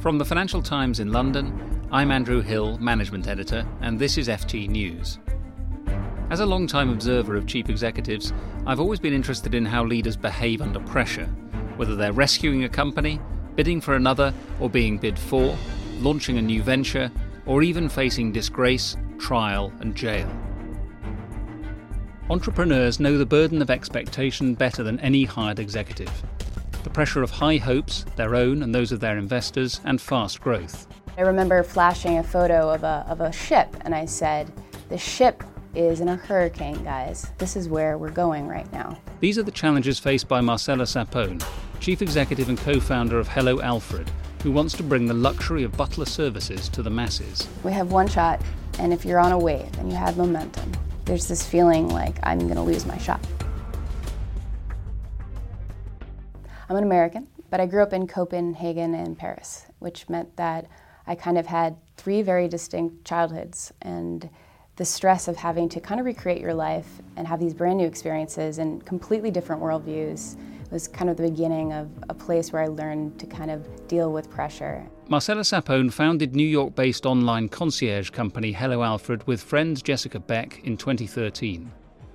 From the Financial Times in London, I'm Andrew Hill, Management Editor, and this is FT News. As a long-time observer of chief executives, I've always been interested in how leaders behave under pressure, whether they're rescuing a company, bidding for another, or being bid for, launching a new venture, or even facing disgrace, trial, and jail. Entrepreneurs know the burden of expectation better than any hired executive the pressure of high hopes, their own and those of their investors, and fast growth. I remember flashing a photo of a, of a ship, and I said, The ship is in a hurricane, guys. This is where we're going right now. These are the challenges faced by Marcela Sapone, chief executive and co founder of Hello Alfred, who wants to bring the luxury of butler services to the masses. We have one shot, and if you're on a wave and you have momentum, there's this feeling like I'm going to lose my shot. I'm an American, but I grew up in Copenhagen and Paris, which meant that I kind of had three very distinct childhoods. And the stress of having to kind of recreate your life and have these brand new experiences and completely different worldviews was kind of the beginning of a place where I learned to kind of deal with pressure. Marcela Sapone founded New York based online concierge company Hello Alfred with friend Jessica Beck in 2013.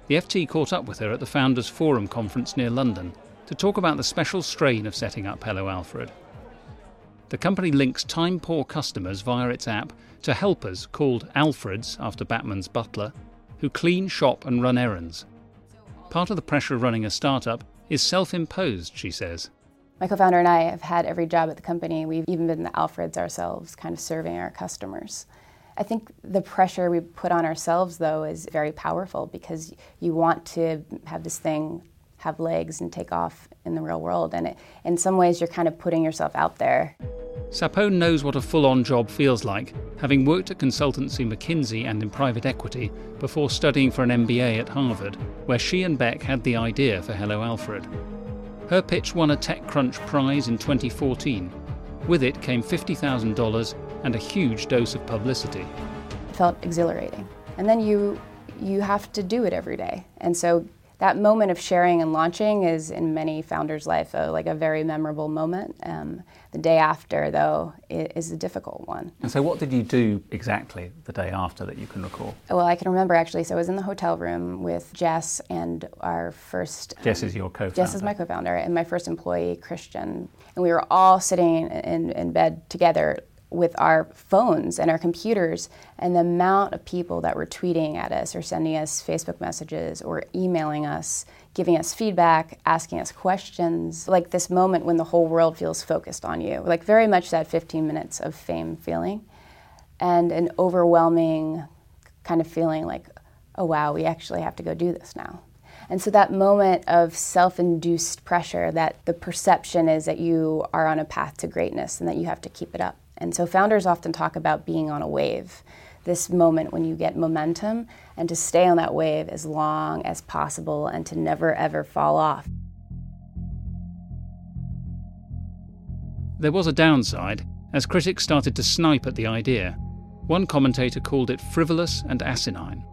The FT caught up with her at the Founders Forum conference near London to talk about the special strain of setting up Hello Alfred. The company links time poor customers via its app to helpers called Alfreds, after Batman's butler, who clean, shop, and run errands. Part of the pressure of running a startup is self imposed, she says. My co founder and I have had every job at the company. We've even been the Alfreds ourselves, kind of serving our customers. I think the pressure we put on ourselves, though, is very powerful because you want to have this thing have legs and take off in the real world. And it, in some ways, you're kind of putting yourself out there. Sapone knows what a full on job feels like, having worked at consultancy McKinsey and in private equity before studying for an MBA at Harvard, where she and Beck had the idea for Hello Alfred. Her pitch won a TechCrunch prize in 2014. With it came $50,000 and a huge dose of publicity. It felt exhilarating. And then you you have to do it every day. And so that moment of sharing and launching is in many founders' life a, like a very memorable moment. Um, the day after, though, is a difficult one. And so, what did you do exactly the day after that you can recall? Well, I can remember actually. So I was in the hotel room with Jess and our first. Jess is your co-founder. Jess is my co-founder and my first employee, Christian, and we were all sitting in, in bed together with our phones and our computers and the amount of people that were tweeting at us or sending us Facebook messages or emailing us, giving us feedback, asking us questions, like this moment when the whole world feels focused on you, like very much that 15 minutes of fame feeling, and an overwhelming kind of feeling like, oh wow, we actually have to go do this now. And so that moment of self induced pressure that the perception is that you are on a path to greatness and that you have to keep it up. And so founders often talk about being on a wave, this moment when you get momentum, and to stay on that wave as long as possible and to never ever fall off. There was a downside as critics started to snipe at the idea. One commentator called it frivolous and asinine.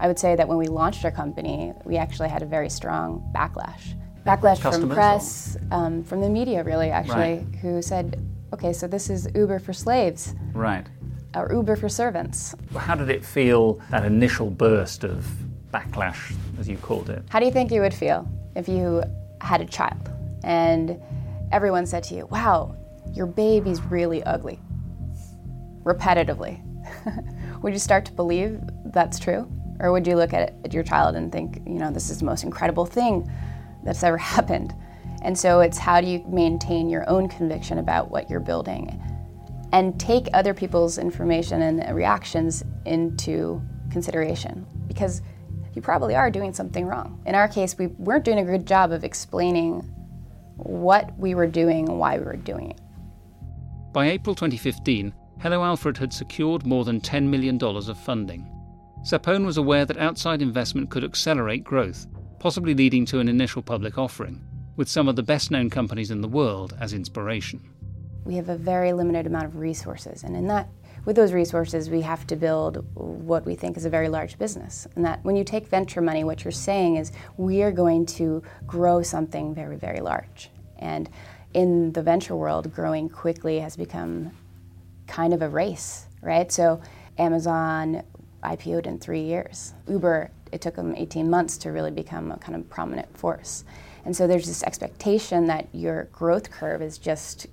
I would say that when we launched our company, we actually had a very strong backlash. Backlash Customers from press, um, from the media, really, actually, right. who said, okay, so this is Uber for slaves. Right. Or Uber for servants. How did it feel, that initial burst of backlash, as you called it? How do you think you would feel if you had a child and everyone said to you, wow, your baby's really ugly? Repetitively. would you start to believe that's true? Or would you look at, at your child and think, you know, this is the most incredible thing that's ever happened? And so it's how do you maintain your own conviction about what you're building and take other people's information and reactions into consideration because you probably are doing something wrong. In our case, we weren't doing a good job of explaining what we were doing and why we were doing it. By April 2015, Hello Alfred had secured more than $10 million of funding. Sapone was aware that outside investment could accelerate growth, possibly leading to an initial public offering with some of the best known companies in the world as inspiration. We have a very limited amount of resources, and in that with those resources, we have to build what we think is a very large business. And that when you take venture money, what you're saying is we are going to grow something very, very large. And in the venture world, growing quickly has become kind of a race, right? So Amazon IPO'd in three years. Uber, it took them 18 months to really become a kind of prominent force. And so there's this expectation that your growth curve is just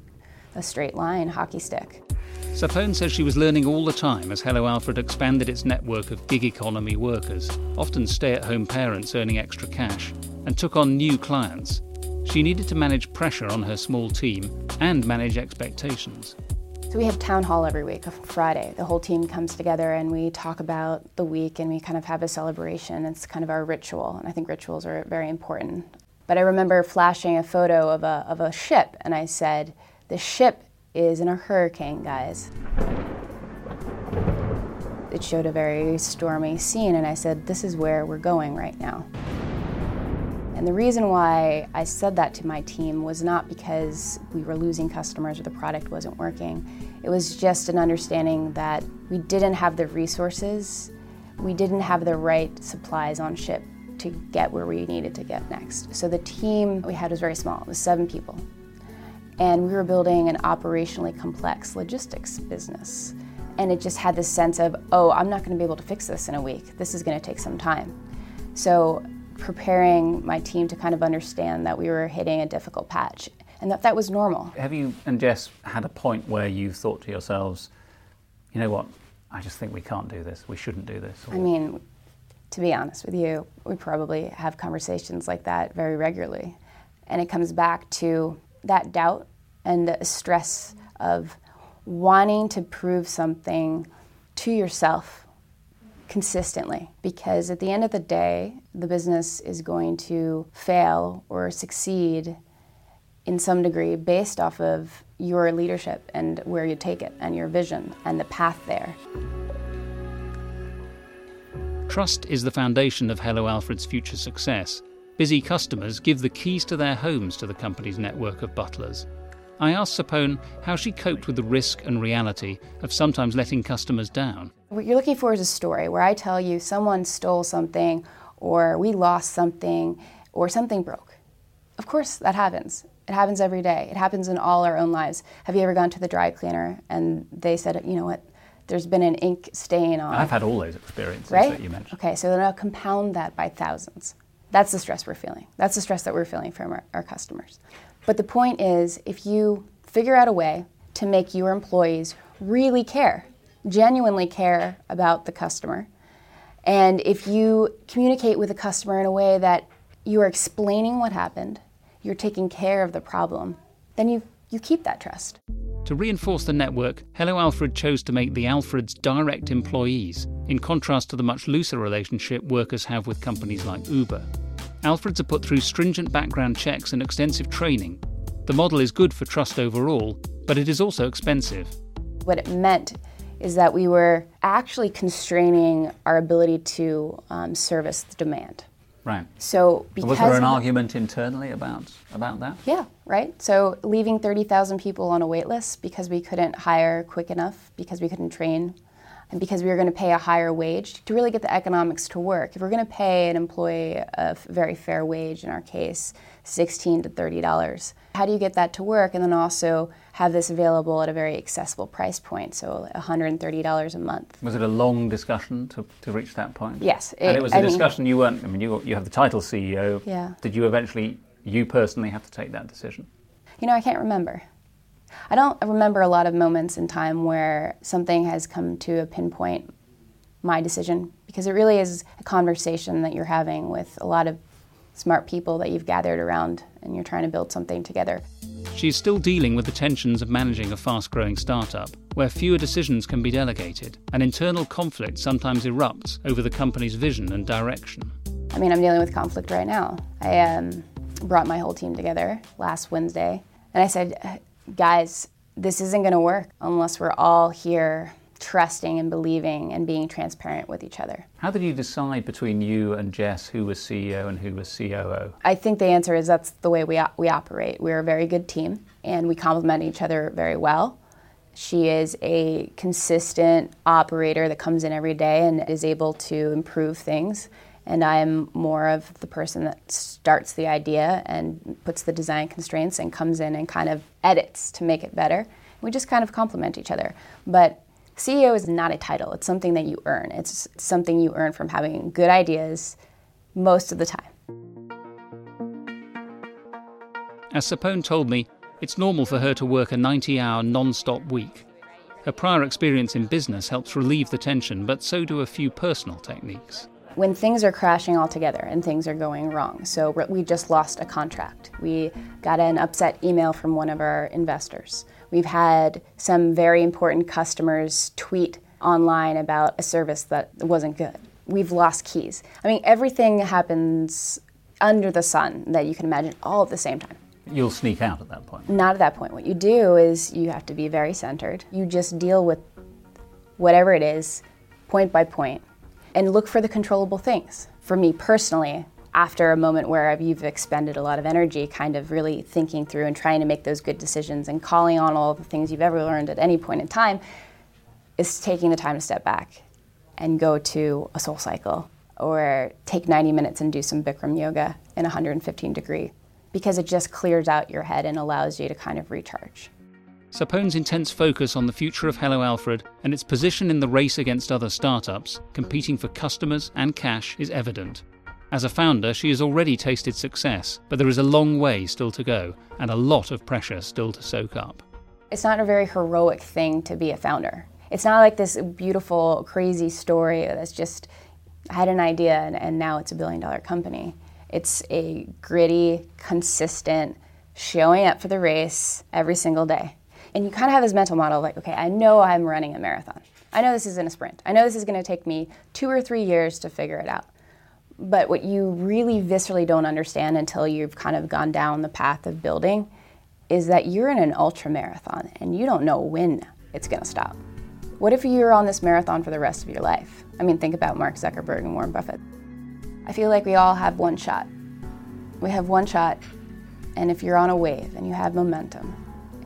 a straight line, hockey stick. Sapone says she was learning all the time as Hello Alfred expanded its network of gig economy workers, often stay at home parents earning extra cash, and took on new clients. She needed to manage pressure on her small team and manage expectations. So we have town hall every week, Friday. The whole team comes together and we talk about the week and we kind of have a celebration. It's kind of our ritual, and I think rituals are very important. But I remember flashing a photo of a, of a ship, and I said, The ship is in a hurricane, guys. It showed a very stormy scene, and I said, This is where we're going right now. And the reason why I said that to my team was not because we were losing customers or the product wasn't working. It was just an understanding that we didn't have the resources, we didn't have the right supplies on ship to get where we needed to get next. So the team we had was very small, it was seven people. And we were building an operationally complex logistics business. And it just had this sense of, oh, I'm not going to be able to fix this in a week. This is going to take some time. So preparing my team to kind of understand that we were hitting a difficult patch and that that was normal. Have you and Jess had a point where you thought to yourselves, you know what, I just think we can't do this, we shouldn't do this? Or... I mean, to be honest with you, we probably have conversations like that very regularly. And it comes back to that doubt and the stress of wanting to prove something to yourself consistently because at the end of the day, the business is going to fail or succeed in some degree based off of your leadership and where you take it and your vision and the path there. Trust is the foundation of Hello Alfred's future success. Busy customers give the keys to their homes to the company's network of butlers. I asked Sapone how she coped with the risk and reality of sometimes letting customers down. What you're looking for is a story where I tell you someone stole something, or we lost something, or something broke. Of course, that happens. It happens every day. It happens in all our own lives. Have you ever gone to the dry cleaner and they said, you know what, there's been an ink stain on. I've had all those experiences right? that you mentioned. Okay, so then I'll compound that by thousands. That's the stress we're feeling. That's the stress that we're feeling from our, our customers. But the point is, if you figure out a way to make your employees really care, genuinely care about the customer, and if you communicate with the customer in a way that you are explaining what happened, you're taking care of the problem, then you, you keep that trust. To reinforce the network, Hello Alfred chose to make the Alfreds direct employees, in contrast to the much looser relationship workers have with companies like Uber. Alfreds are put through stringent background checks and extensive training. The model is good for trust overall, but it is also expensive. What it meant is that we were actually constraining our ability to um, service the demand. Right. So because was there an argument internally about about that? Yeah, right. So leaving 30,000 people on a wait list because we couldn't hire quick enough, because we couldn't train, and because we were going to pay a higher wage to really get the economics to work. If we're going to pay an employee a very fair wage, in our case, 16 to 30 dollars, how do you get that to work and then also have this available at a very accessible price point, so $130 a month. Was it a long discussion to, to reach that point? Yes. It, and it was a I discussion mean, you weren't, I mean, you, you have the title CEO. Yeah. Did you eventually, you personally, have to take that decision? You know, I can't remember. I don't remember a lot of moments in time where something has come to a pinpoint my decision because it really is a conversation that you're having with a lot of smart people that you've gathered around and you're trying to build something together. She's still dealing with the tensions of managing a fast growing startup, where fewer decisions can be delegated, and internal conflict sometimes erupts over the company's vision and direction. I mean, I'm dealing with conflict right now. I um, brought my whole team together last Wednesday, and I said, guys, this isn't going to work unless we're all here trusting and believing and being transparent with each other. How did you decide between you and Jess who was CEO and who was COO? I think the answer is that's the way we, we operate. We're a very good team and we complement each other very well. She is a consistent operator that comes in every day and is able to improve things. and I'm more of the person that starts the idea and puts the design constraints and comes in and kind of edits to make it better. We just kind of complement each other. But CEO is not a title, it's something that you earn. It's something you earn from having good ideas most of the time. As Sapone told me, it's normal for her to work a 90 hour non stop week. Her prior experience in business helps relieve the tension, but so do a few personal techniques when things are crashing all together and things are going wrong. So we just lost a contract. We got an upset email from one of our investors. We've had some very important customers tweet online about a service that wasn't good. We've lost keys. I mean, everything happens under the sun that you can imagine all at the same time. You'll sneak out at that point. Not at that point. What you do is you have to be very centered. You just deal with whatever it is, point by point, and look for the controllable things. For me personally, after a moment where you've expended a lot of energy, kind of really thinking through and trying to make those good decisions and calling on all the things you've ever learned at any point in time, is taking the time to step back and go to a SoulCycle or take 90 minutes and do some Bikram yoga in 115 degree because it just clears out your head and allows you to kind of recharge. Sapone's intense focus on the future of Hello Alfred and its position in the race against other startups, competing for customers and cash, is evident. As a founder, she has already tasted success, but there is a long way still to go and a lot of pressure still to soak up. It's not a very heroic thing to be a founder. It's not like this beautiful, crazy story that's just I had an idea and, and now it's a billion dollar company. It's a gritty, consistent, showing up for the race every single day and you kind of have this mental model like, okay, I know I'm running a marathon. I know this isn't a sprint. I know this is going to take me two or three years to figure it out. But what you really viscerally don't understand until you've kind of gone down the path of building is that you're in an ultra marathon and you don't know when it's going to stop. What if you're on this marathon for the rest of your life? I mean, think about Mark Zuckerberg and Warren Buffett. I feel like we all have one shot. We have one shot, and if you're on a wave and you have momentum,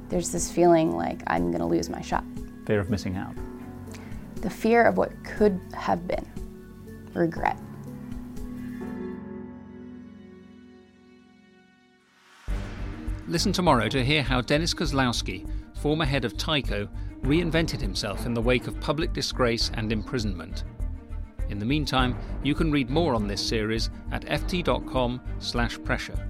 there's this feeling like I'm going to lose my shot. Fear of missing out. The fear of what could have been. Regret. Listen tomorrow to hear how Dennis Kozlowski, former head of Tyco, reinvented himself in the wake of public disgrace and imprisonment. In the meantime, you can read more on this series at ft.com/pressure.